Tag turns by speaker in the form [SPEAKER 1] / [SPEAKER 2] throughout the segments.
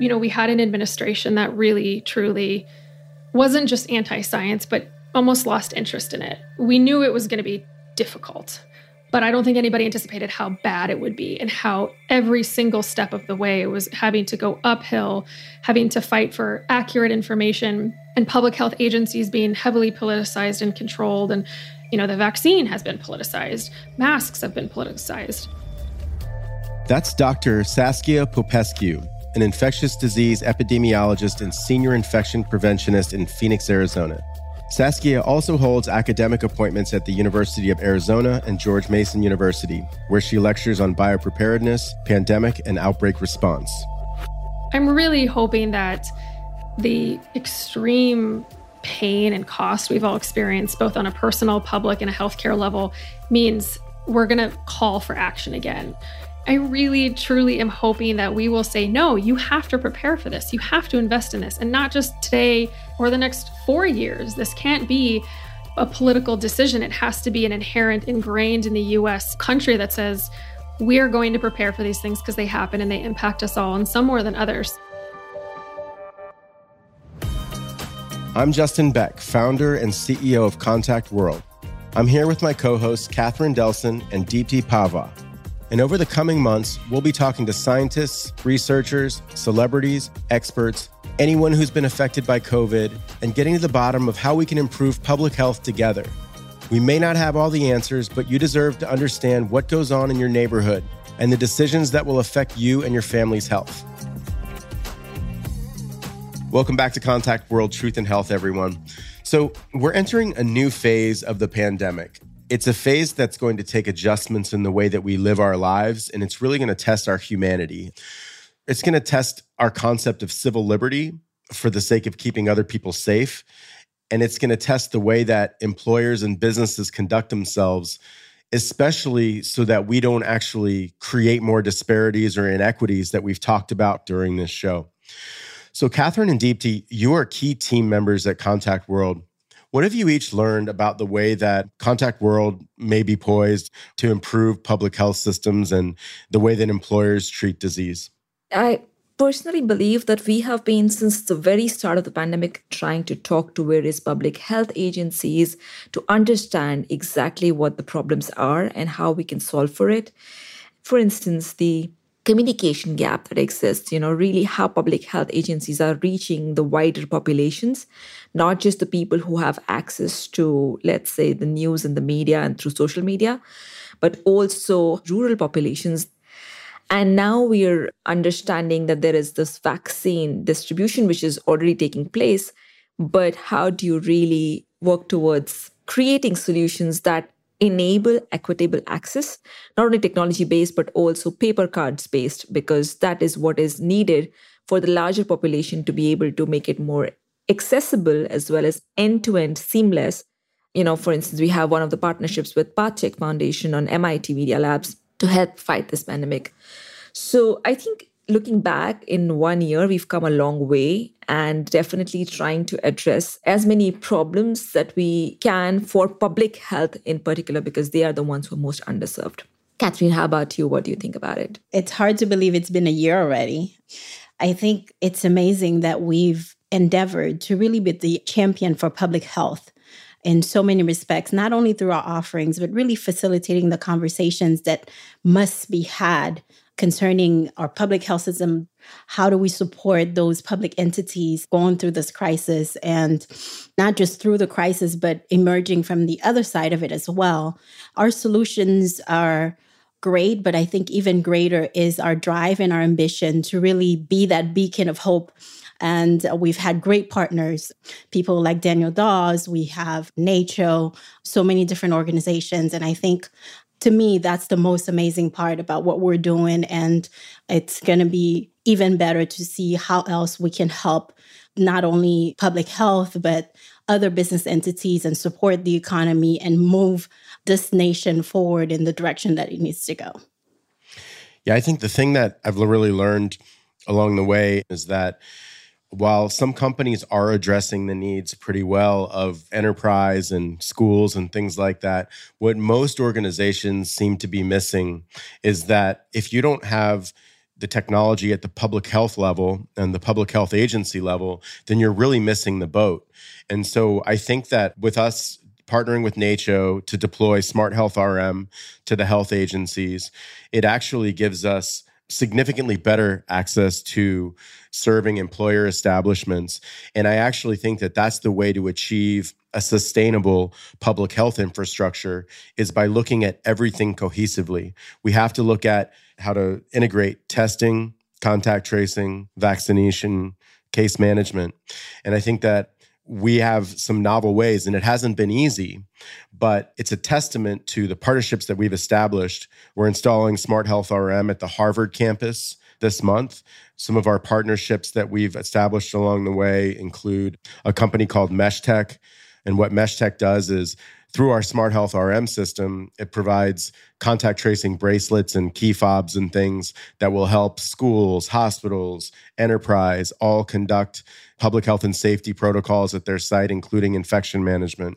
[SPEAKER 1] You know, we had an administration that really, truly wasn't just anti science, but almost lost interest in it. We knew it was going to be difficult, but I don't think anybody anticipated how bad it would be and how every single step of the way was having to go uphill, having to fight for accurate information, and public health agencies being heavily politicized and controlled. And, you know, the vaccine has been politicized, masks have been politicized.
[SPEAKER 2] That's Dr. Saskia Popescu, an infectious disease epidemiologist and senior infection preventionist in Phoenix, Arizona. Saskia also holds academic appointments at the University of Arizona and George Mason University, where she lectures on biopreparedness, pandemic, and outbreak response.
[SPEAKER 1] I'm really hoping that the extreme pain and cost we've all experienced, both on a personal, public, and a healthcare level, means we're going to call for action again. I really, truly am hoping that we will say, no, you have to prepare for this. You have to invest in this, and not just today or the next four years. This can't be a political decision. It has to be an inherent, ingrained in the US country that says, we are going to prepare for these things because they happen and they impact us all, and some more than others.
[SPEAKER 2] I'm Justin Beck, founder and CEO of Contact World. I'm here with my co hosts, Catherine Delcin and Deepti Pahwa. And over the coming months, we'll be talking to scientists, researchers, celebrities, experts, anyone who's been affected by COVID, and getting to the bottom of how we can improve public health together. We may not have all the answers, but you deserve to understand what goes on in your neighborhood and the decisions that will affect you and your family's health. Welcome back to Contact World Truth and Health, everyone. So, we're entering a new phase of the pandemic. It's a phase that's going to take adjustments in the way that we live our lives, and it's really going to test our humanity. It's going to test our concept of civil liberty for the sake of keeping other people safe. And it's going to test the way that employers and businesses conduct themselves, especially so that we don't actually create more disparities or inequities that we've talked about during this show. So, Catherine and Deepti, you are key team members at Contact World. What have you each learned about the way that Contact World may be poised to improve public health systems and the way that employers treat disease?
[SPEAKER 3] I personally believe that we have been, since the very start of the pandemic, trying to talk to various public health agencies to understand exactly what the problems are and how we can solve for it. For instance, the communication gap that exists, you know, really how public health agencies are reaching the wider populations, not just the people who have access to, let's say, the news and the media and through social media, but also rural populations. And now we are understanding that there is this vaccine distribution which is already taking place. But how do you really work towards creating solutions that enable equitable access, not only technology based, but also paper cards based, because that is what is needed for the larger population to be able to make it more accessible as well as end to end seamless. You know, for instance, we have one of the partnerships with PathCheck Foundation on MIT Media Labs to help fight this pandemic. So I think looking back in one year, we've come a long way and definitely trying to address as many problems that we can for public health in particular, because they are the ones who are most underserved. Catherine, how about you? What do you think about it?
[SPEAKER 4] It's hard to believe it's been a year already. I think it's amazing that we've endeavored to really be the champion for public health in so many respects, not only through our offerings, but really facilitating the conversations that must be had concerning our public health system. How do we support those public entities going through this crisis and not just through the crisis, but emerging from the other side of it as well? Our solutions are great, but I think even greater is our drive and our ambition to really be that beacon of hope. And we've had great partners, people like Daniel Dawes, we have NACCHO, so many different organizations. And I think to me, that's the most amazing part about what we're doing. And it's going to be even better to see how else we can help not only public health, but other business entities and support the economy and move this nation forward in the direction that it needs to go.
[SPEAKER 2] Yeah, I think the thing that I've really learned along the way is that while some companies are addressing the needs pretty well of enterprise and schools and things like that, what most organizations seem to be missing is that if you don't have the technology at the public health level and the public health agency level, then you're really missing the boat. And so I think that with us partnering with NACCHO to deploy Smart Health RM to the health agencies, it actually gives us significantly better access to serving employer establishments. And I actually think that that's the way to achieve a sustainable public health infrastructure is by looking at everything cohesively. We have to look at how to integrate testing, contact tracing, vaccination, case management. And I think that we have some novel ways, and it hasn't been easy, but it's a testament to the partnerships that we've established. We're installing Smart Health RM at the Harvard campus this month. Some of our partnerships that we've established along the way include a company called MeshTech. And what MeshTech does is through our Smart Health RM system, it provides contact tracing bracelets and key fobs and things that will help schools, hospitals, enterprise all conduct public health and safety protocols at their site, including infection management.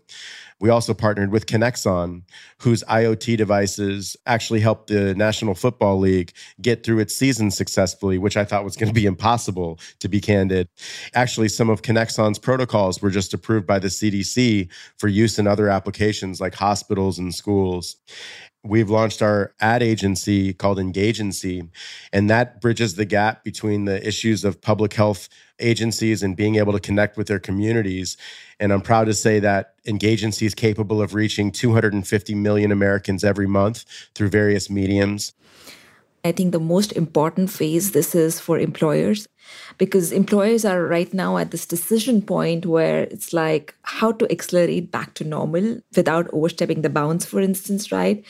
[SPEAKER 2] We also partnered with Kinexon, whose IoT devices actually helped the National Football League get through its season successfully, which I thought was going to be impossible, to be candid. Actually, some of Kinexon's protocols were just approved by the CDC for use in other applications like hospitals and schools we've launched our ad agency called Engagency, and that bridges the gap between the issues of public health agencies and being able to connect with their communities. And I'm proud to say that Engagency is capable of reaching 250 million Americans every month through various mediums.
[SPEAKER 3] I think the most important phase this is for employers because employers are right now at this decision point where it's like how to accelerate back to normal without overstepping the bounds, for instance, right?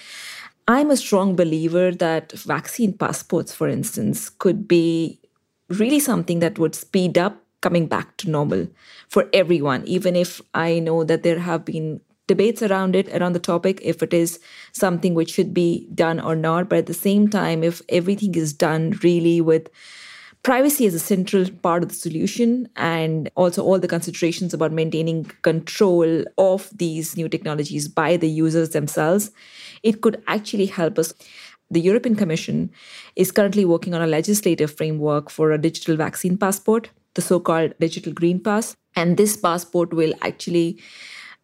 [SPEAKER 3] I'm a strong believer that vaccine passports, for instance, could be really something that would speed up coming back to normal for everyone, even if I know that there have been debates around it, around the topic, if it is something which should be done or not. But at the same time, if everything is done really with privacy as a central part of the solution and also all the considerations about maintaining control of these new technologies by the users themselves, it could actually help us. The European Commission is currently working on a legislative framework for a digital vaccine passport, the so called Digital Green Pass. And this passport will actually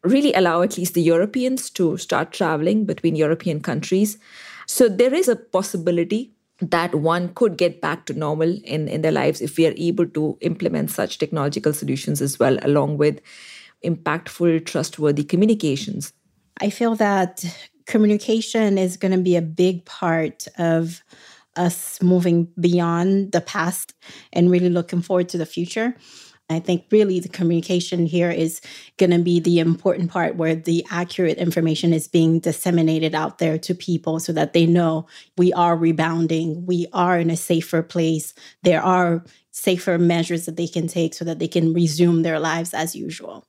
[SPEAKER 3] really allow at least the Europeans to start traveling between European countries. So there is a possibility that one could get back to normal in, in their lives if we are able to implement such technological solutions as well, along with impactful, trustworthy communications.
[SPEAKER 4] I feel that communication is going to be a big part of us moving beyond the past and really looking forward to the future. I think really the communication here is going to be the important part where the accurate information is being disseminated out there to people so that they know we are rebounding, we are in a safer place, there are safer measures that they can take so that they can resume their lives as usual.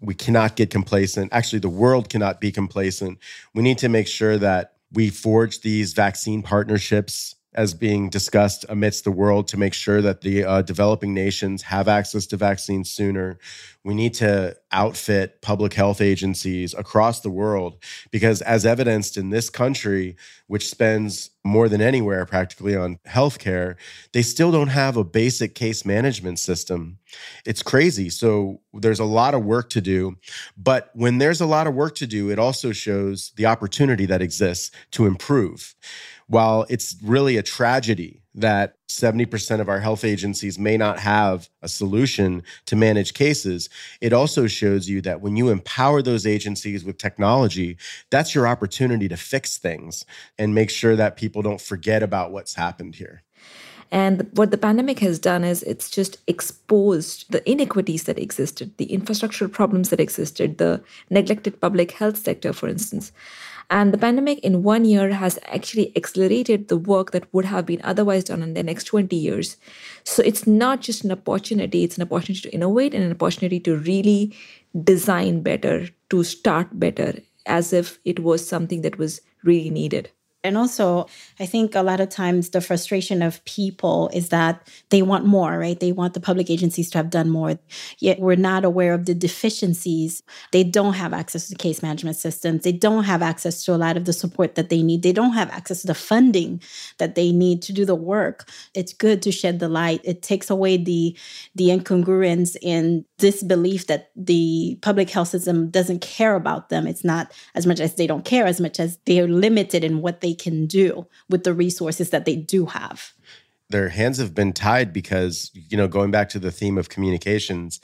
[SPEAKER 2] We cannot get complacent. Actually, the world cannot be complacent. We need to make sure that we forge these vaccine partnerships as being discussed amidst the world to make sure that the uh, developing nations have access to vaccines sooner. We need to outfit public health agencies across the world because, as evidenced in this country, which spends more than anywhere practically on healthcare, they still don't have a basic case management system. It's crazy. So, there's a lot of work to do. But when there's a lot of work to do, it also shows the opportunity that exists to improve while it's really a tragedy that 70% of our health agencies may not have a solution to manage cases, it also shows you that when you empower those agencies with technology, that's your opportunity to fix things and make sure that people don't forget about what's happened here.
[SPEAKER 3] And what the pandemic has done is it's just exposed the inequities that existed, the infrastructural problems that existed, the neglected public health sector, for instance. And the pandemic in one year has actually accelerated the work that would have been otherwise done in the next 20 years. So it's not just an opportunity, it's an opportunity to innovate and an opportunity to really design better, to start better, as if it was something that was really needed.
[SPEAKER 4] And also, I think a lot of times the frustration of people is that they want more, right? They want the public agencies to have done more, yet we're not aware of the deficiencies. They don't have access to case management systems. They don't have access to a lot of the support that they need. They don't have access to the funding that they need to do the work. It's good to shed the light. It takes away the the incongruence in this belief that the public health system doesn't care about them. It's not as much as they don't care, as much as they're limited in what they can do with the resources that they do have.
[SPEAKER 2] Their hands have been tied because you know going back to the theme of communications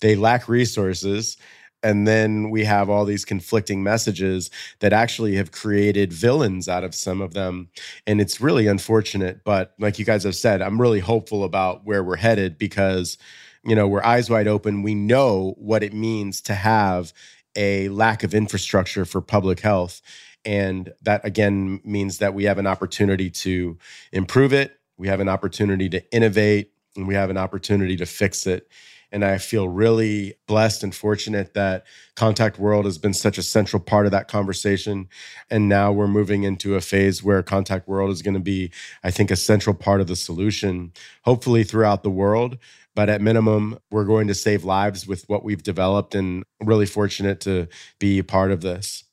[SPEAKER 2] they lack resources. And then we have all these conflicting messages that actually have created villains out of some of them. And it's really unfortunate. But like you guys have said i'm really hopeful about where we're headed because you know we're eyes wide open. We know what it means to have a lack of infrastructure for public health and that again means that we have an opportunity to improve it, we have an opportunity to innovate, and we have an opportunity to fix it. And I feel really blessed and fortunate that Contact World has been such a central part of that conversation. And now we're moving into a phase where Contact World is going to be, I think, a central part of the solution, hopefully throughout the world. But at minimum, we're going to save lives with what we've developed and really fortunate to be part of this.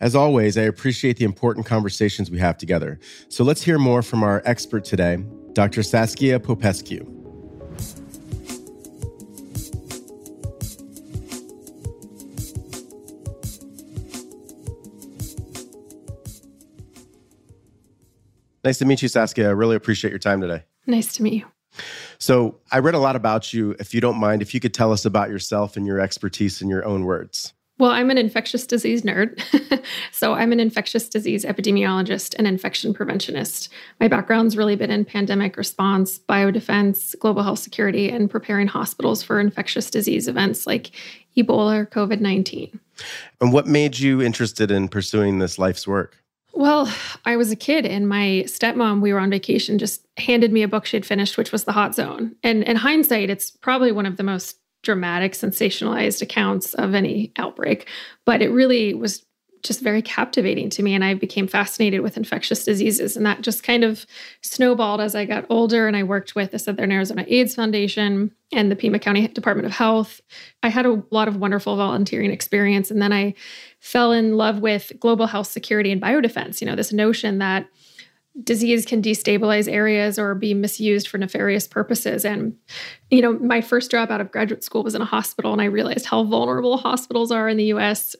[SPEAKER 2] As always, I appreciate the important conversations we have together. So let's hear more from our expert today, Dr. Saskia Popescu. Nice to meet you, Saskia. I really appreciate your time today.
[SPEAKER 1] Nice to meet you.
[SPEAKER 2] So, I read a lot about you. If you don't mind, if you could tell us about yourself and your expertise in your own words.
[SPEAKER 1] Well, I'm an infectious disease nerd. so I'm an infectious disease epidemiologist and infection preventionist. My background's really been in pandemic response, biodefense, global health security, and preparing hospitals for infectious disease events like Ebola or COVID 19.
[SPEAKER 2] And what made you interested in pursuing this life's work?
[SPEAKER 1] Well, I was a kid and my stepmom, we were on vacation, just handed me a book she had finished, which was The Hot Zone. And in hindsight, it's probably one of the most dramatic, sensationalized accounts of any outbreak, but it really was just very captivating to me. And I became fascinated with infectious diseases. And that just kind of snowballed as I got older. And I worked with the Southern Arizona AIDS Foundation and the Pima County Department of Health. I had a lot of wonderful volunteering experience. And then I fell in love with global health security and biodefense. You know, this notion that disease can destabilize areas or be misused for nefarious purposes. And, you know, my first job out of graduate school was in a hospital, and I realized how vulnerable hospitals are in the US.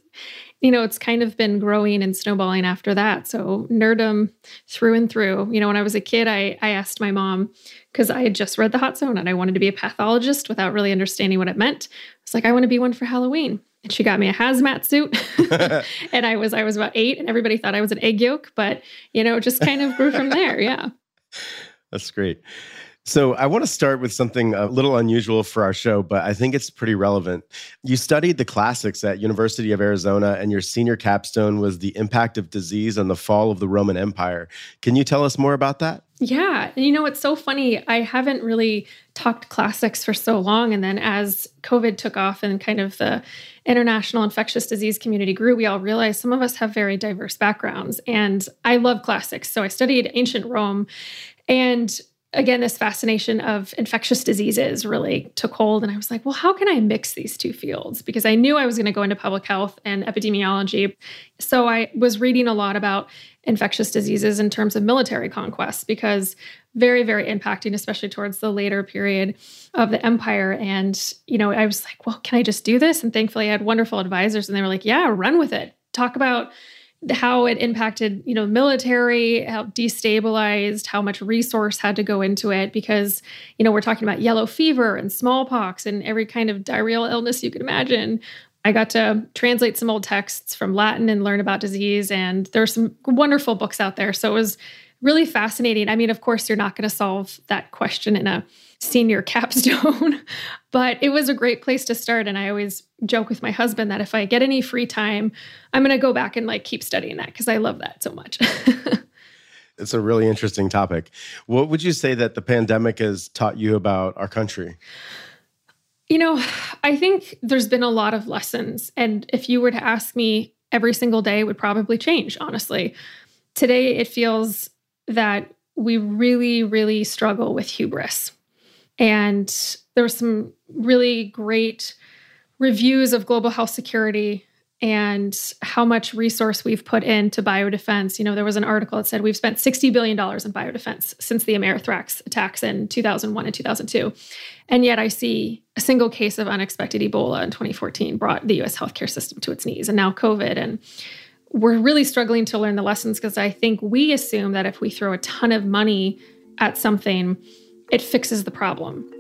[SPEAKER 1] You know, it's kind of been growing and snowballing after that. So, nerdum through and through. You know, when I was a kid, I, I asked my mom, because I had just read The Hot Zone and I wanted to be a pathologist without really understanding what it meant. I was like, I want to be one for Halloween and she got me a hazmat suit. And i was i was about eight and everybody thought i was an egg yolk but you know just kind of grew from there. Yeah.
[SPEAKER 2] That's great so i want to start with something a little unusual for our show but i think it's pretty relevant you studied the classics at university of arizona and your senior capstone was the impact of disease on the fall of the roman empire can you tell us more about that
[SPEAKER 1] yeah. And you know, it's so funny. I haven't really talked classics for so long. And then as COVID took off and kind of the international infectious disease community grew, we all realized some of us have very diverse backgrounds. And I love classics. So I studied ancient Rome. And again, this fascination of infectious diseases really took hold. And I was like, well, how can I mix these two fields? Because I knew I was going to go into public health and epidemiology. So I was reading a lot about infectious diseases in terms of military conquests because very very impacting especially towards the later period of the empire and you know i was like well can i just do this and thankfully i had wonderful advisors and they were like yeah run with it talk about how it impacted you know military how destabilized how much resource had to go into it because you know we're talking about yellow fever and smallpox and every kind of diarrheal illness you could imagine I got to translate some old texts from Latin and learn about disease. And there are some wonderful books out there. So it was really fascinating. I mean, of course, you're not going to solve that question in a senior capstone, but it was a great place to start. And I always joke with my husband that if I get any free time, I'm going to go back and like keep studying that because I love that so much.
[SPEAKER 2] it's a really interesting topic. What would you say that the pandemic has taught you about our country?
[SPEAKER 1] You know, I think there's been a lot of lessons. And if you were to ask me every single day, would probably change, honestly. today it feels that we really, really struggle with hubris. And there were some really great reviews of global health security and how much resource we've put into biodefense. You know, there was an article that said we've spent $60 billion in biodefense since the Amerithrax attacks in 2001 and 2002. And yet I see a single case of unexpected Ebola in 2014 brought the US healthcare system to its knees, and now COVID. And we're really struggling to learn the lessons because I think we assume that if we throw a ton of money at something, it fixes the problem.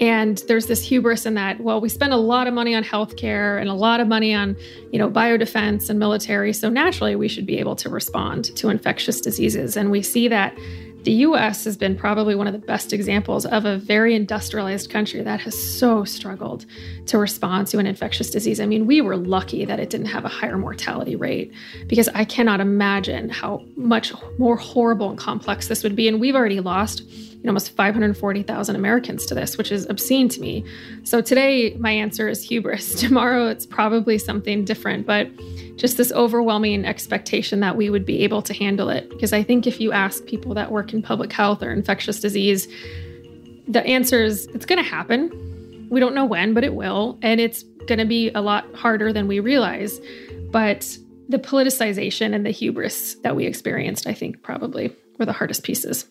[SPEAKER 1] And there's this hubris in that, well, we spend a lot of money on healthcare and a lot of money on, you know, biodefense and military. So naturally we should be able to respond to infectious diseases. And we see that the US has been probably one of the best examples of a very industrialized country that has so struggled to respond to an infectious disease. I mean, we were lucky that it didn't have a higher mortality rate because I cannot imagine how much more horrible and complex this would be. And we've already lost know, almost 540,000 Americans to this, which is obscene to me. So today, my answer is hubris. Tomorrow, it's probably something different, but just this overwhelming expectation that we would be able to handle it. Because I think if you ask people that work in public health or infectious disease, the answer is it's going to happen. We don't know when, but it will. And it's going to be a lot harder than we realize. But the politicization and the hubris that we experienced, I think, probably were the hardest pieces.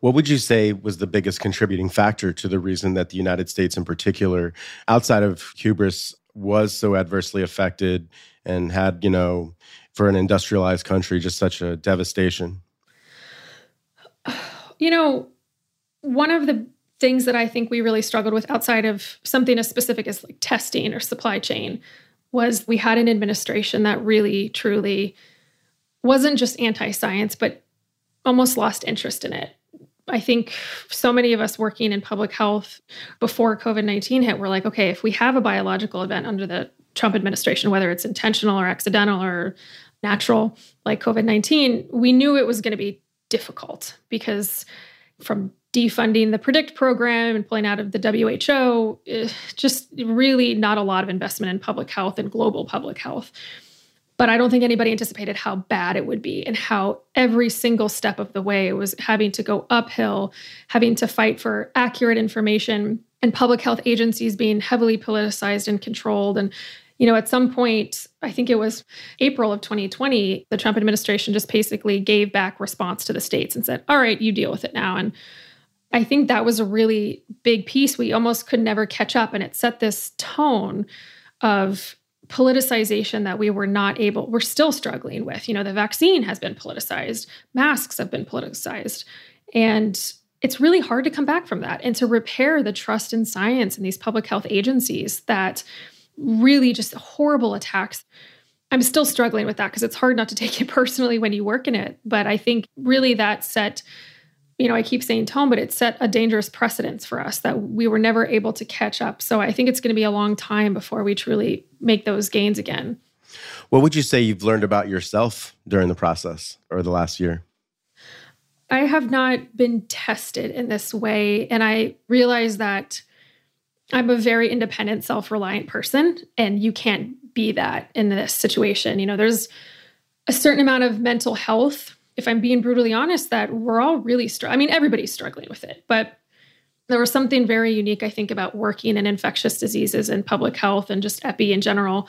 [SPEAKER 2] What would you say was the biggest contributing factor to the reason that the United States, in particular, outside of hubris, was so adversely affected and had, you know, for an industrialized country, just such a devastation?
[SPEAKER 1] You know, one of the things that I think we really struggled with outside of something as specific as like testing or supply chain was we had an administration that really, truly wasn't just anti science, but almost lost interest in it. I think so many of us working in public health before COVID 19 hit were like, okay, if we have a biological event under the Trump administration, whether it's intentional or accidental or natural, like COVID 19, we knew it was going to be difficult because from defunding the PREDICT program and pulling out of the WHO, eh, just really not a lot of investment in public health and global public health. But I don't think anybody anticipated how bad it would be and how every single step of the way was having to go uphill, having to fight for accurate information, and public health agencies being heavily politicized and controlled. And, you know, at some point, I think it was April of 2020, the Trump administration just basically gave back response to the states and said, all right, you deal with it now. And I think that was a really big piece. We almost could never catch up. And it set this tone of politicization that we were not able, we're still struggling with. You know, the vaccine has been politicized, masks have been politicized. And it's really hard to come back from that and to repair the trust in science and these public health agencies that really just horrible attacks. I'm still struggling with that because it's hard not to take it personally when you work in it. But I think really that set you know, I keep saying tone, but it set a dangerous precedence for us that we were never able to catch up. So I think it's going to be a long time before we truly make those gains again.
[SPEAKER 2] What would you say you've learned about yourself during the process or the last year?
[SPEAKER 1] I have not been tested in this way. And I realize that I'm a very independent, self reliant person, and you can't be that in this situation. You know, there's a certain amount of mental health if I'm being brutally honest, that we're all really struggling. I mean, everybody's struggling with it, but there was something very unique, I think, about working in infectious diseases and public health and just epi in general.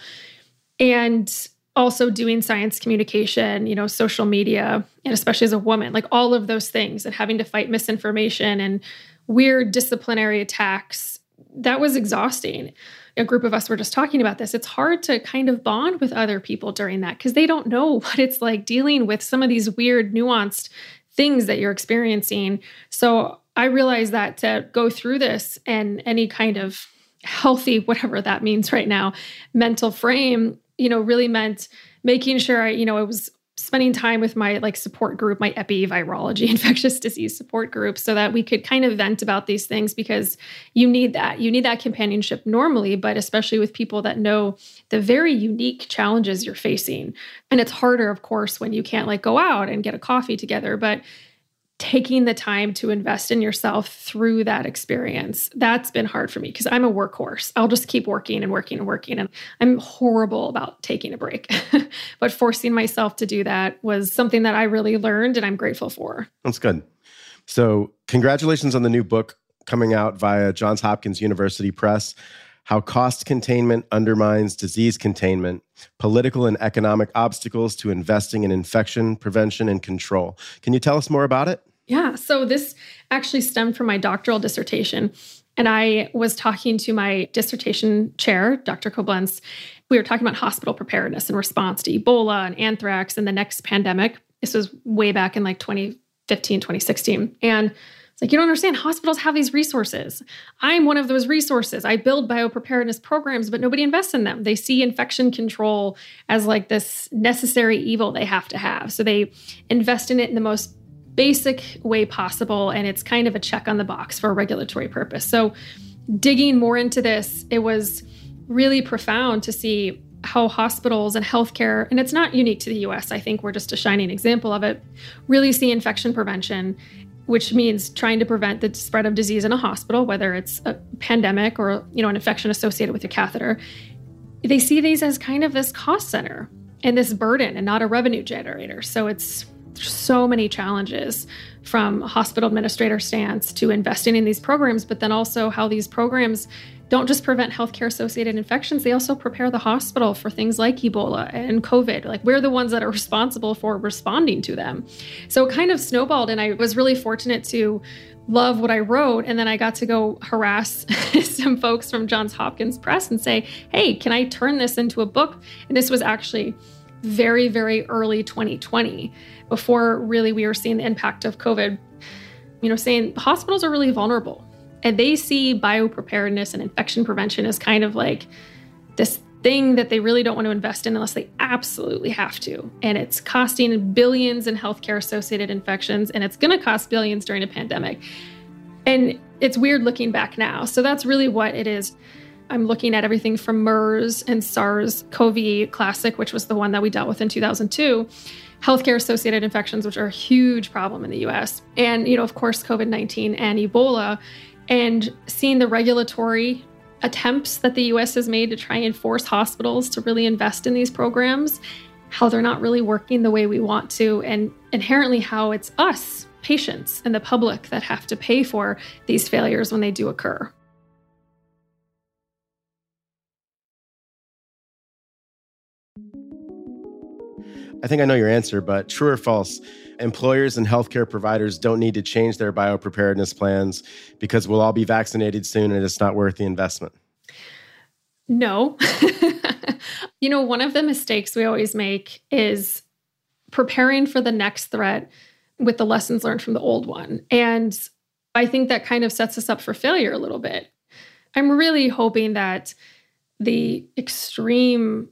[SPEAKER 1] And also doing science communication, you know, social media, and especially as a woman, like all of those things and having to fight misinformation and weird disciplinary attacks. That was exhausting a group of us were just talking about this, it's hard to kind of bond with other people during that because they don't know what it's like dealing with some of these weird, nuanced things that you're experiencing. So I realized that to go through this and any kind of healthy, whatever that means right now, mental frame, you know, really meant making sure I, you know, it was spending time with my like support group, my epi virology infectious disease support group so that we could kind of vent about these things because you need that. You need that companionship normally, but especially with people that know the very unique challenges you're facing. And it's harder of course when you can't like go out and get a coffee together, but taking the time to invest in yourself through that experience. That's been hard for me because I'm a workhorse. I'll just keep working and working and working. And I'm horrible about taking a break. but forcing myself to do that was something that I really learned and I'm grateful for.
[SPEAKER 2] That's good. So, congratulations on the new book coming out via Johns Hopkins University Press how cost containment undermines disease containment, political and economic obstacles to investing in infection prevention and control. Can you tell us more about it?
[SPEAKER 1] Yeah. So, this actually stemmed from my doctoral dissertation. And I was talking to my dissertation chair, Dr. Koblentz. We were talking about hospital preparedness in response to Ebola and anthrax and the next pandemic. This was way back in like 2015, 2016. And it's like, you don't understand. Hospitals have these resources. I'm one of those resources. I build biopreparedness programs, but nobody invests in them. They see infection control as like this necessary evil they have to have. So they invest in it in the most basic way possible. And it's kind of a check on the box for a regulatory purpose. So digging more into this, it was really profound to see how hospitals and healthcare, and it's not unique to the US, I think we're just a shining example of it, really see infection prevention which means trying to prevent the spread of disease in a hospital, whether it's a pandemic or you know an infection associated with your catheter. They see these as kind of this cost center and this burden and not a revenue generator. So it's so many challenges from hospital administrator stance to investing in these programs, but then also how these programs don't just prevent healthcare associated infections, they also prepare the hospital for things like Ebola and COVID. Like we're the ones that are responsible for responding to them. So it kind of snowballed. And I was really fortunate to love what I wrote. And then I got to go harass some folks from Johns Hopkins Press and say, hey, can I turn this into a book? And this was actually very, very early 2020, before really we were seeing the impact of COVID. You know, saying hospitals are really vulnerable and they see biopreparedness and infection prevention as kind of like this thing that they really don't want to invest in unless they absolutely have to. And it's costing billions in healthcare associated infections, and it's going to cost billions during a pandemic. And it's weird looking back now. So that's really what it is. I'm looking at everything from MERS and SARS CoV Classic, which was the one that we dealt with in 2002, healthcare associated infections, which are a huge problem in the US, and, you know, of course, COVID 19 and Ebola and seeing the regulatory attempts that the US has made to try and force hospitals to really invest in these programs, how they're not really working the way we want to, and inherently how it's us, patients, and the public that have to pay for these failures when they do occur.
[SPEAKER 2] I think I know your answer, but true or false? Employers and healthcare providers don't need to change their biopreparedness plans because we'll all be vaccinated soon and it's not worth the investment.
[SPEAKER 1] No. you know, one of the mistakes we always make is preparing for the next threat with the lessons learned from the old one. And I think that kind of sets us up for failure a little bit. I'm really hoping that the extreme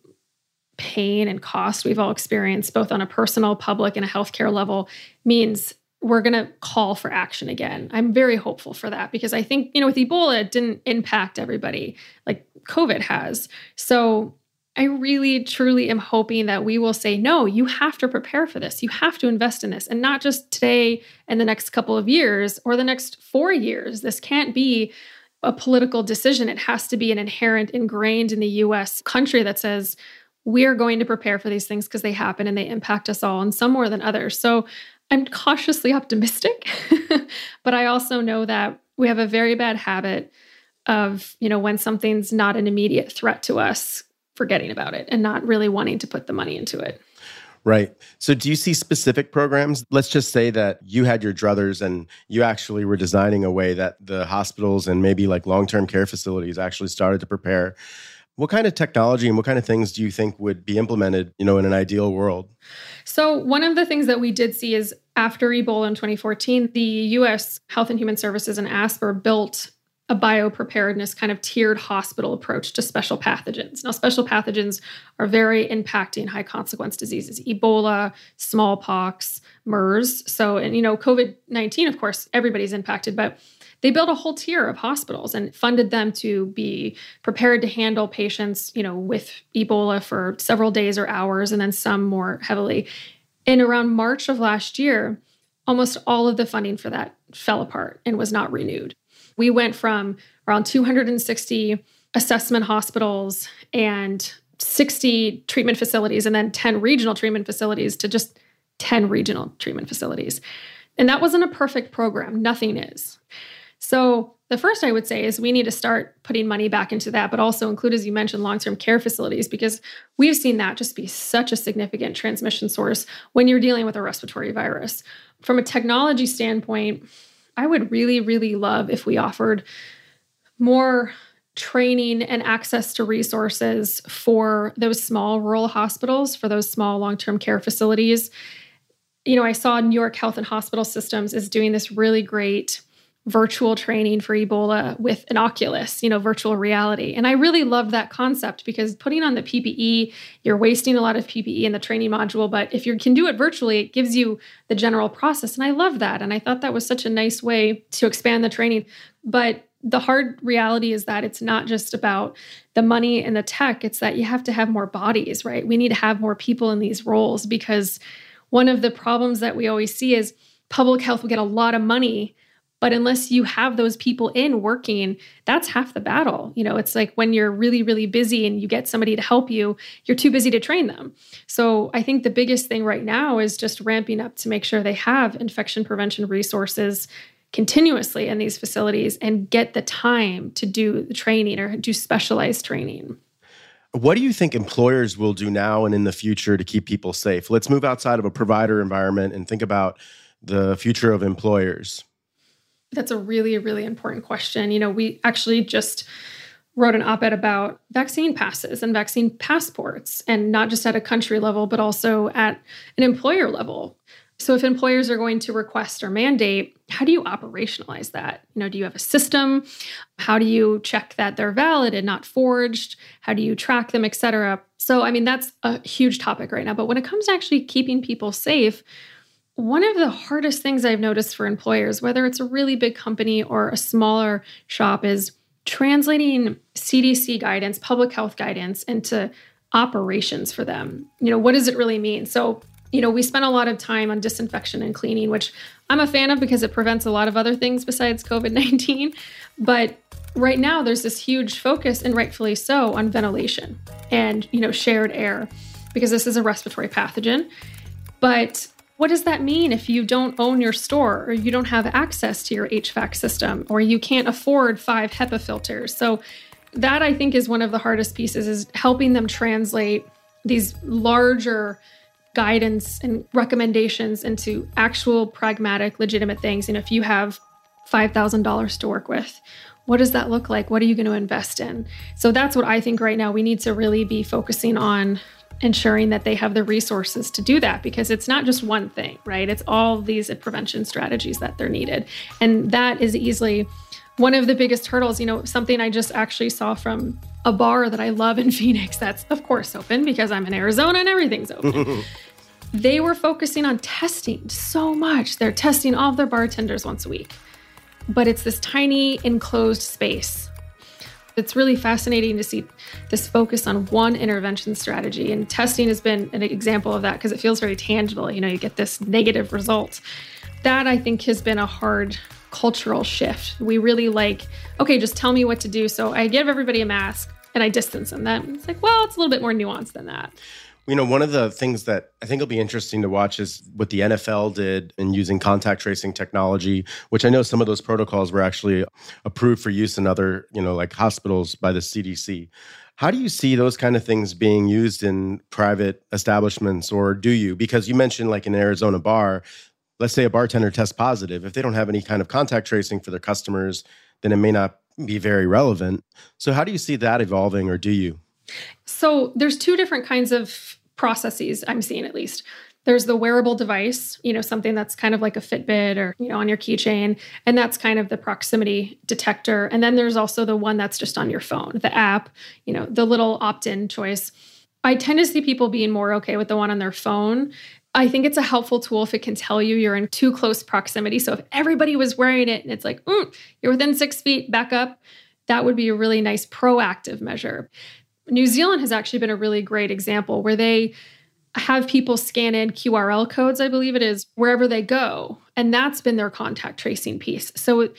[SPEAKER 1] pain and cost we've all experienced, both on a personal, public, and a healthcare level, means we're going to call for action again. I'm very hopeful for that because I think, you know, with Ebola, it didn't impact everybody like COVID has. So I really, truly am hoping that we will say, no, you have to prepare for this. You have to invest in this. And not just today and the next couple of years or the next four years. This can't be a political decision. It has to be an inherent, ingrained in the US country that says, we are going to prepare for these things because they happen and they impact us all, and some more than others. So I'm cautiously optimistic, but I also know that we have a very bad habit of, you know, when something's not an immediate threat to us, forgetting about it and not really wanting to put the money into it.
[SPEAKER 2] Right. So, do you see specific programs? Let's just say that you had your druthers and you actually were designing a way that the hospitals and maybe like long term care facilities actually started to prepare what kind of technology and what kind of things do you think would be implemented, you know, in an ideal world?
[SPEAKER 1] So, one of the things that we did see is after Ebola in 2014, the US Health and Human Services and ASPR built a biopreparedness kind of tiered hospital approach to special pathogens. Now, special pathogens are very impacting high consequence diseases Ebola, smallpox, MERS. So, and you know, COVID 19, of course, everybody's impacted, but they built a whole tier of hospitals and funded them to be prepared to handle patients, you know, with Ebola for several days or hours, and then some more heavily. In around March of last year, almost all of the funding for that fell apart and was not renewed. We went from around 260 assessment hospitals and 60 treatment facilities and then 10 regional treatment facilities to just 10 regional treatment facilities. And that wasn't a perfect program. Nothing is. So, the first I would say is we need to start putting money back into that, but also include, as you mentioned, long term care facilities, because we've seen that just be such a significant transmission source when you're dealing with a respiratory virus. From a technology standpoint, I would really, really love if we offered more training and access to resources for those small rural hospitals, for those small long term care facilities. You know, I saw New York Health and Hospital Systems is doing this really great virtual training for Ebola with an Oculus, you know, virtual reality. And I really loved that concept because putting on the PPE, you're wasting a lot of PPE in the training module, but if you can do it virtually, it gives you the general process. And I love that. And I thought that was such a nice way to expand the training. But the hard reality is that it's not just about the money and the tech, it's that you have to have more bodies, right? We need to have more people in these roles because one of the problems that we always see is public health will get a lot of money but unless you have those people in working that's half the battle you know it's like when you're really really busy and you get somebody to help you you're too busy to train them so i think the biggest thing right now is just ramping up to make sure they have infection prevention resources continuously in these facilities and get the time to do the training or do specialized training.
[SPEAKER 2] What do you think employers will do now and in the future to keep people safe? Let's move outside of a provider environment and think about the future of employers.
[SPEAKER 1] That's a really, really important question. You know, we actually just wrote an op ed about vaccine passes and vaccine passports, and not just at a country level, but also at an employer level. So if employers are going to request or mandate, how do you operationalize that? You know, do you have a system? How do you check that they're valid and not forged? How do you track them, et cetera? So, I mean, that's a huge topic right now. But when it comes to actually keeping people safe, one of the hardest things I've noticed for employers, whether it's a really big company or a smaller shop, is translating CDC guidance, public health guidance into operations for them. You know, what does it really mean? So, you know, we spent a lot of time on disinfection and cleaning, which I'm a fan of because it prevents a lot of other things besides COVID 19. But right now, there's this huge focus, and rightfully so, on ventilation and, you know, shared air because this is a respiratory pathogen. But what does that mean if you don't own your store or you don't have access to your HVAC system or you can't afford five HEPA filters? So, that I think is one of the hardest pieces is helping them translate these larger guidance and recommendations into actual pragmatic, legitimate things. And if you have $5,000 to work with, what does that look like? What are you going to invest in? So that's what I think right now we need to really be focusing on ensuring that they have the resources to do that because it's not just one thing, right? It's all these prevention strategies that they're needed. And that is easily one of the biggest hurdles, you know, something I just actually saw from a bar that I love in Phoenix that's, of course, open because I'm in Arizona and everything's open. they were focusing on testing so much. They're testing all of their bartenders once a week, but it's this tiny enclosed space. It's really fascinating to see this focus on one intervention strategy. And testing has been an example of that because it feels very tangible. You know, you get this negative result. That I think has been a hard cultural shift. We really like, okay, just tell me what to do. So I give everybody a mask and I distance them. It's like, well, it's a little bit more nuanced than that.
[SPEAKER 2] You know, one of the things that I think will be interesting to watch is what the NFL did in using contact tracing technology, which I know some of those protocols were actually approved for use in other, you know, like hospitals by the CDC. How do you see those kind of things being used in private establishments, or do you? Because you mentioned, like an Arizona bar, let's say a bartender tests positive, if they don't have any kind of contact tracing for their customers, then it may not be very relevant. So, how do you see that evolving, or do you?
[SPEAKER 1] So, there's two different kinds of processes I'm seeing at least. There's the wearable device, you know, something that's kind of like a Fitbit or, you know, on your keychain. And that's kind of the proximity detector. And then there's also the one that's just on your phone, the app, you know, the little opt in choice. I tend to see people being more okay with the one on their phone I think it's a helpful tool if it can tell you you're in too close proximity. So if everybody was wearing it and it's like, mm, you're within six feet, back up, that would be a really nice proactive measure. New Zealand has actually been a really great example where they have people scan in QRL codes, I believe it is, wherever they go. And that's been their contact tracing piece. So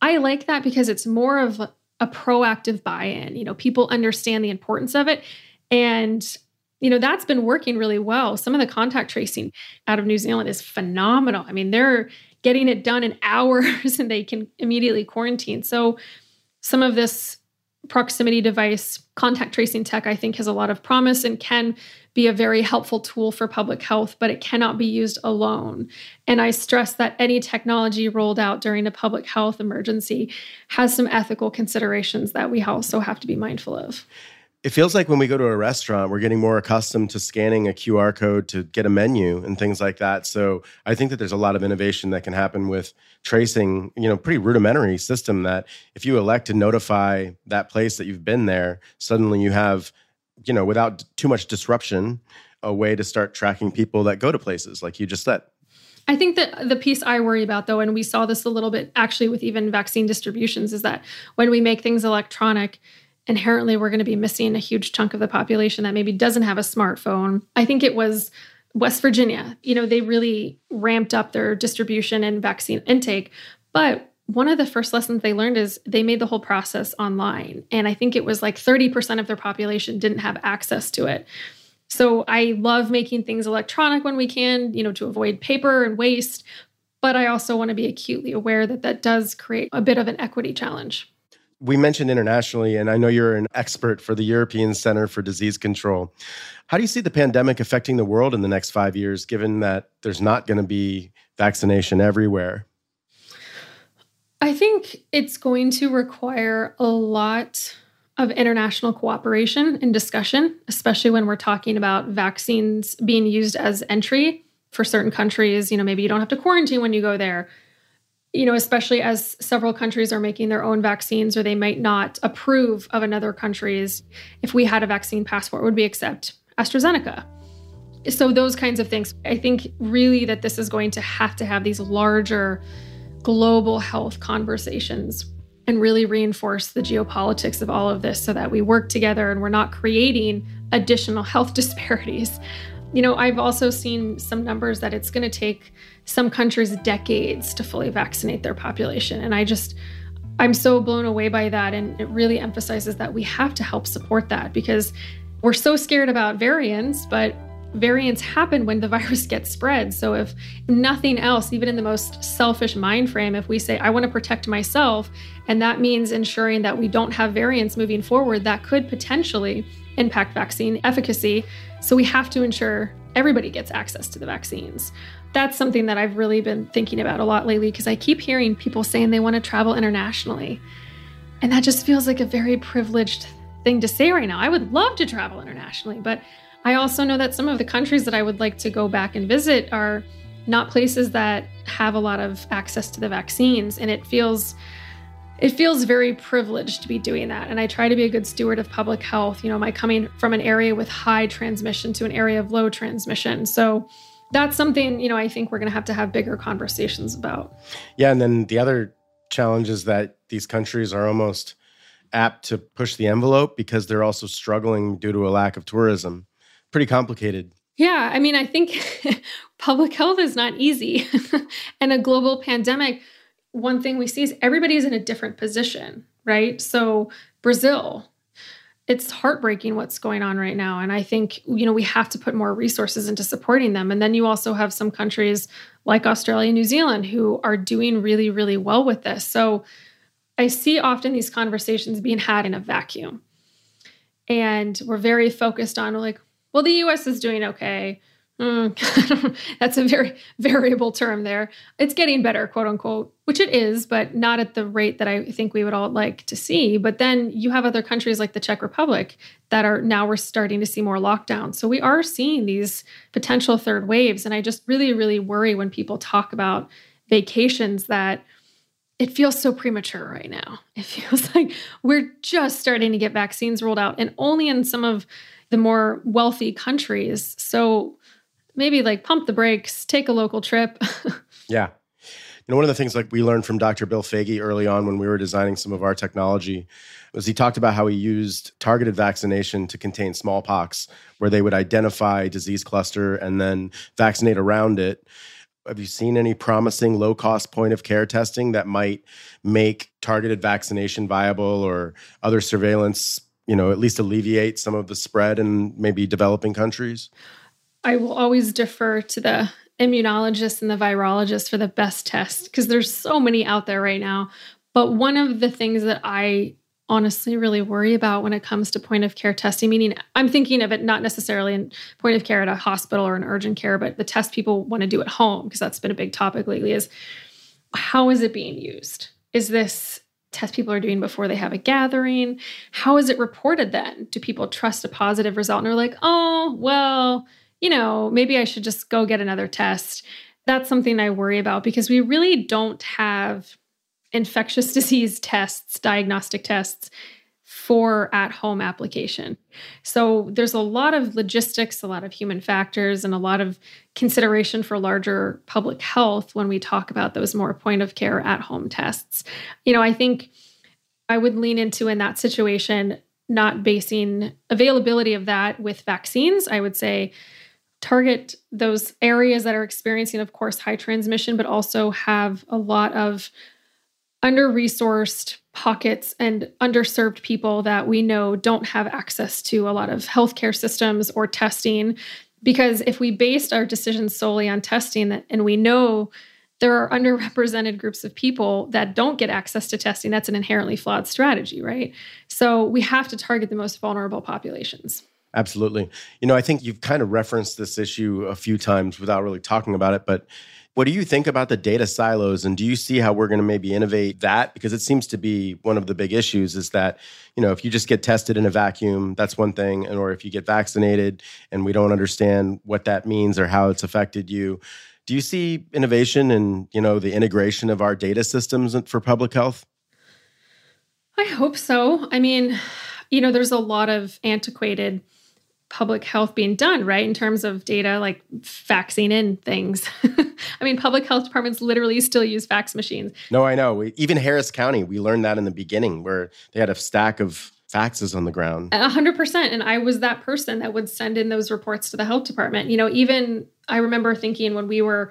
[SPEAKER 1] I like that because it's more of a proactive buy in. You know, people understand the importance of it. And, you know, that's been working really well. Some of the contact tracing out of New Zealand is phenomenal. I mean, they're getting it done in hours and they can immediately quarantine. So, some of this proximity device contact tracing tech, I think, has a lot of promise and can be a very helpful tool for public health, but it cannot be used alone. And I stress that any technology rolled out during a public health emergency has some ethical considerations that we also have to be mindful of.
[SPEAKER 2] It feels like when we go to a restaurant, we're getting more accustomed to scanning a QR code to get a menu and things like that. So I think that there's a lot of innovation that can happen with tracing, you know, pretty rudimentary system that if you elect to notify that place that you've been there, suddenly you have, you know, without too much disruption, a way to start tracking people that go to places like you just said.
[SPEAKER 1] I think that the piece I worry about, though, and we saw this a little bit actually with even vaccine distributions, is that when we make things electronic, inherently we're going to be missing a huge chunk of the population that maybe doesn't have a smartphone. I think it was West Virginia. You know, they really ramped up their distribution and vaccine intake. But one of the first lessons they learned is they made the whole process online. And I think it was like 30% of their population didn't have access to it. So I love making things electronic when we can, you know, to avoid paper and waste. But I also want to be acutely aware that that does create a bit of an equity challenge
[SPEAKER 2] we mentioned internationally, and I know you're an expert for the European Center for Disease Control. How do you see the pandemic affecting the world in the next five years, given that there's not going to be vaccination everywhere?
[SPEAKER 1] I think it's going to require a lot of international cooperation and discussion, especially when we're talking about vaccines being used as entry for certain countries. You know, maybe you don't have to quarantine when you go there you know, especially as several countries are making their own vaccines or they might not approve of another country's. If we had a vaccine passport, would we accept AstraZeneca? So, those kinds of things. I think really that this is going to have to have these larger global health conversations and really reinforce the geopolitics of all of this so that we work together and we're not creating additional health disparities. You know, I've also seen some numbers that it's going to take some countries decades to fully vaccinate their population. And I just, I'm so blown away by that. And it really emphasizes that we have to help support that because we're so scared about variants, but variants happen when the virus gets spread. So if nothing else, even in the most selfish mind frame, if we say, I want to protect myself, and that means ensuring that we don't have variants moving forward, that could potentially impact vaccine efficacy. So we have to ensure everybody gets access to the vaccines that's something that I've really been thinking about a lot lately because I keep hearing people saying they want to travel internationally. And that just feels like a very privileged thing to say right now. I would love to travel internationally, but I also know that some of the countries that I would like to go back and visit are not places that have a lot of access to the vaccines and it feels it feels very privileged to be doing that. And i try to be a good steward of public health you know i coming from an area with high transmission to an area of low transmission? So that's something you know i think we're going to have to have bigger conversations about.
[SPEAKER 2] Yeah and then the other challenge is that these countries are almost apt to push the envelope because they're also struggling due to a lack of tourism pretty complicated.
[SPEAKER 1] Yeah i mean i think public health is not easy. And a global pandemic one thing we see is everybody's in a different position right? So brazil it's heartbreaking what's going on right now. And i think you know we have to put more resources into supporting them. And then you also have some countries like australia and new zealand who are doing really really well with this. So i see often these conversations being had in a vacuum. And we're very focused on like well the us is doing okay Mm, that's a very variable term there. It's getting better, quote unquote, which it is, but not at the rate that I think we would all like to see. But then you have other countries like the Czech Republic that are now we're starting to see more lockdowns. So we are seeing these potential third waves. And I just really, really worry when people talk about vacations that it feels so premature right now. It feels like we're just starting to get vaccines rolled out and only in some of the more wealthy countries. So maybe like pump the brakes, take a local trip.
[SPEAKER 2] yeah. You know, one of the things like we learned from Dr. Bill Foege early on when we were designing some of our technology was he talked about how he used targeted vaccination to contain smallpox, where they would identify disease cluster and then vaccinate around it. Have you seen any promising low cost point of care testing that might make targeted vaccination viable or other surveillance, you know, at least alleviate some of the spread in maybe developing countries?
[SPEAKER 1] I will always defer to the immunologists and the virologists for the best test because there's so many out there right now. But one of the things that I honestly really worry about when it comes to point of care testing, meaning I'm thinking of it not necessarily in point of care at a hospital or an urgent care, but the test people want to do at home, because that's been a big topic lately, is how is it being used? Is this test people are doing before they have a gathering? How is it reported then? Do people trust a positive result and are like, oh, well, you know, maybe I should just go get another test? That's something I worry about because we really don't have infectious disease tests, diagnostic tests for at home application. So there's a lot of logistics, a lot of human factors, and a lot of consideration for larger public health when we talk about those more point of care at home tests. You know, I think I would lean into in that situation not basing availability of that with vaccines. I would say target those areas that are experiencing, of course, high transmission, but also have a lot of under resourced pockets and underserved people that we know don't have access to a lot of healthcare systems or testing. Because if we based our decisions solely on testing, and we know there are underrepresented groups of people that don't get access to testing, that's an inherently flawed strategy, right? So we have to target the most vulnerable populations.
[SPEAKER 2] Absolutely. You know, I think you've kind of referenced this issue a few times without really talking about it, but what do you think about the data silos and do you see how we're going to maybe innovate that because it seems to be one of the big issues is that, you know, if you just get tested in a vacuum, that's one thing and or if you get vaccinated and we don't understand what that means or how it's affected you, do you see innovation and, you know, the integration of our data systems for public health?
[SPEAKER 1] I hope so. I mean, you know, there's a lot of antiquated public health being done, right? In terms of data, like faxing in things. I mean, public health departments literally still use fax machines.
[SPEAKER 2] No, I know. We, even Harris County, we learned that in the beginning where they had a stack of faxes on the ground.
[SPEAKER 1] A hundred percent. And I was that person that would send in those reports to the health department. You know, even I remember thinking when we were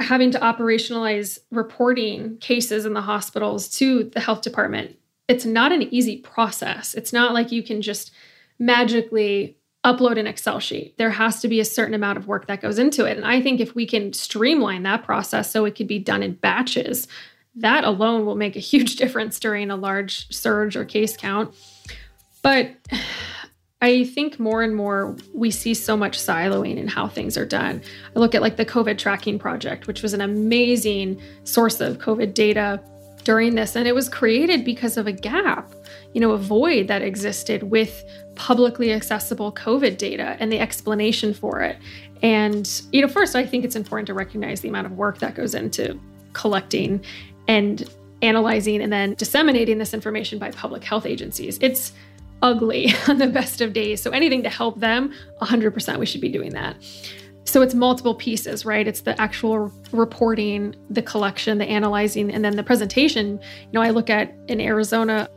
[SPEAKER 1] having to operationalize reporting cases in the hospitals to the health department, it's not an easy process. It's not like you can just magically upload an Excel sheet. There has to be a certain amount of work that goes into it. And I think if we can streamline that process so it could be done in batches, that alone will make a huge difference during a large surge or case count. But I think more and more we see so much siloing in how things are done. I look at like the COVID tracking project, which was an amazing source of COVID data during this. And it was created because of a gap, you know, a void that existed with publicly accessible COVID data and the explanation for it. And, you know, first, I think it's important to recognize the amount of work that goes into collecting and analyzing and then disseminating this information by public health agencies. It's ugly on the best of days. So anything to help them, 100% we should be doing that. So it's multiple pieces, right? It's the actual reporting, the collection, the analyzing, and then the presentation. You know, I look at in Arizona,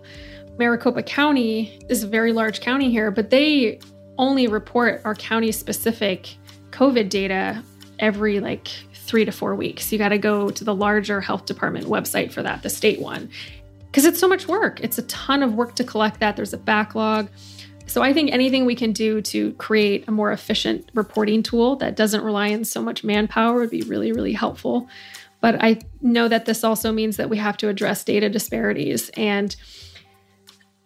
[SPEAKER 1] Maricopa County is a very large county here, but they only report our county specific COVID data every like three to four weeks. You got to go to the larger health department website for that, the state one, because it's so much work. It's a ton of work to collect that. There's a backlog. So I think anything we can do to create a more efficient reporting tool that doesn't rely on so much manpower would be really, really helpful. But I know that this also means that we have to address data disparities and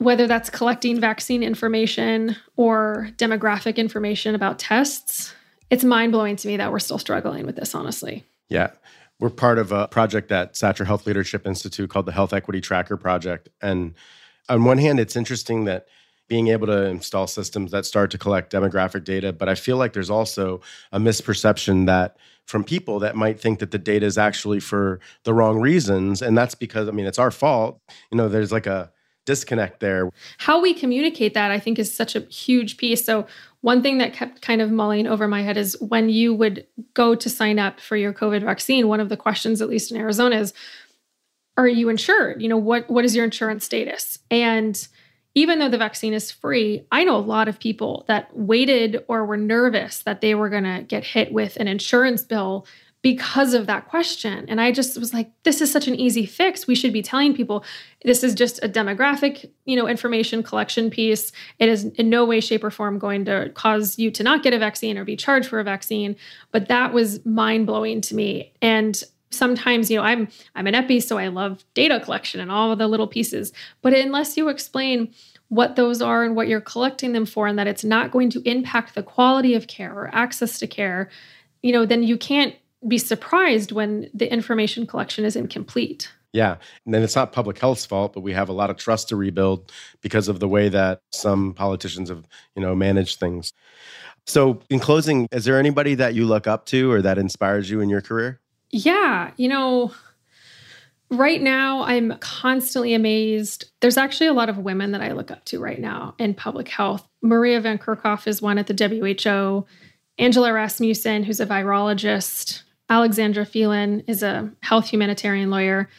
[SPEAKER 1] whether that's collecting vaccine information or demographic information about tests, it's mind blowing to me that we're still struggling with this, honestly.
[SPEAKER 2] Yeah. We're part of a project at Satcher Health Leadership Institute called the Health Equity Tracker Project. And on one hand, it's interesting that being able to install systems that start to collect demographic data. But I feel like there's also a misperception that from people that might think that the data is actually for the wrong reasons. And that's because, I mean, it's our fault. You know, there's like a disconnect there.
[SPEAKER 1] How we communicate that, I think, is such a huge piece. So, one thing that kept kind of mulling over my head is when you would go to sign up for your COVID vaccine, one of the questions, at least in Arizona, is Are you insured? You know, what, what is your insurance status? And even though the vaccine is free, I know a lot of people that waited or were nervous that they were going to get hit with an insurance bill because of that question. And I just was like, this is such an easy fix. We should be telling people this is just a demographic, you know, information collection piece. It is in no way, shape, or form going to cause you to not get a vaccine or be charged for a vaccine. But that was mind blowing to me. And sometimes you know i'm i'm an epi so i love data collection and all the little pieces but unless you explain what those are and what you're collecting them for and that it's not going to impact the quality of care or access to care you know then you can't be surprised when the information collection is incomplete.
[SPEAKER 2] Yeah. And then it's not public health's fault, but we have a lot of trust to rebuild because of the way that some politicians have, you know, managed things. So, in closing, is there anybody that you look up to or that inspires you in your career?
[SPEAKER 1] Yeah, you know, right now I'm constantly amazed. There's actually a lot of women that I look up to right now in public health. Maria Van Kerkhove is one at the WHO. Angela Rasmussen, who's a virologist, Alexandra Phelan is a health humanitarian lawyer.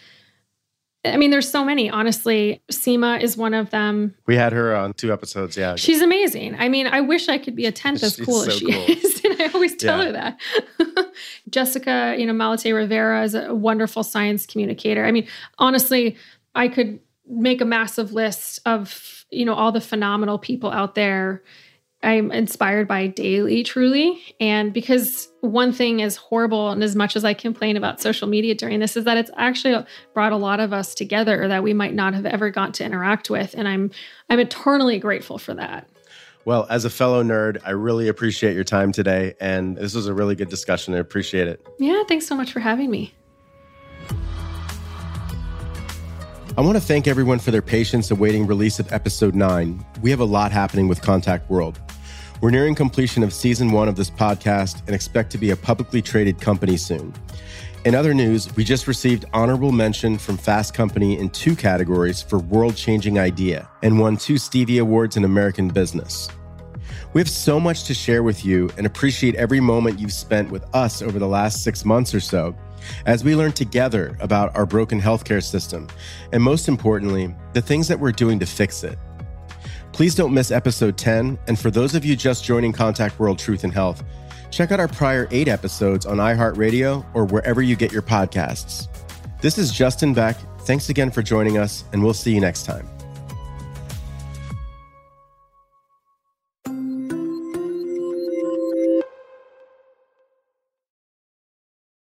[SPEAKER 1] I mean, there's so many. Honestly, Seema is one of them.
[SPEAKER 2] We had her on two episodes. Yeah,
[SPEAKER 1] she's amazing. I mean, I wish I could be a tenth as cool so as she cool. is, and I always tell yeah. her that. Jessica, you know, Malaty Rivera is a wonderful science communicator. I mean, honestly, I could make a massive list of you know all the phenomenal people out there I'm inspired by daily, truly. And because one thing is horrible, and as much as I complain about social media during this, is that it's actually brought a lot of us together that we might not have ever got to interact with. And I'm I'm eternally grateful for that.
[SPEAKER 2] Well, as a fellow nerd, I really appreciate your time today. And this was a really good discussion. I appreciate it.
[SPEAKER 1] Yeah, thanks so much for having me.
[SPEAKER 2] I want to thank everyone for their patience awaiting release of episode 9. We have a lot happening with Contakt World. We're nearing completion of season one of this podcast and expect to be a publicly traded company soon. In other news, we just received honorable mention from Fast Company in two categories for world changing idea and won two Stevie Awards in American business. We have so much to share with you and appreciate every moment you've spent with us over the last six months or so as we learn together about our broken healthcare system and, most importantly, the things that we're doing to fix it. Please don't miss episode 10. And for those of you just joining Contakt World Truth and Health, check out our prior eight episodes on iHeartRadio or wherever you get your podcasts. This is Justin Beck. Thanks again for joining us, and we'll see you next time.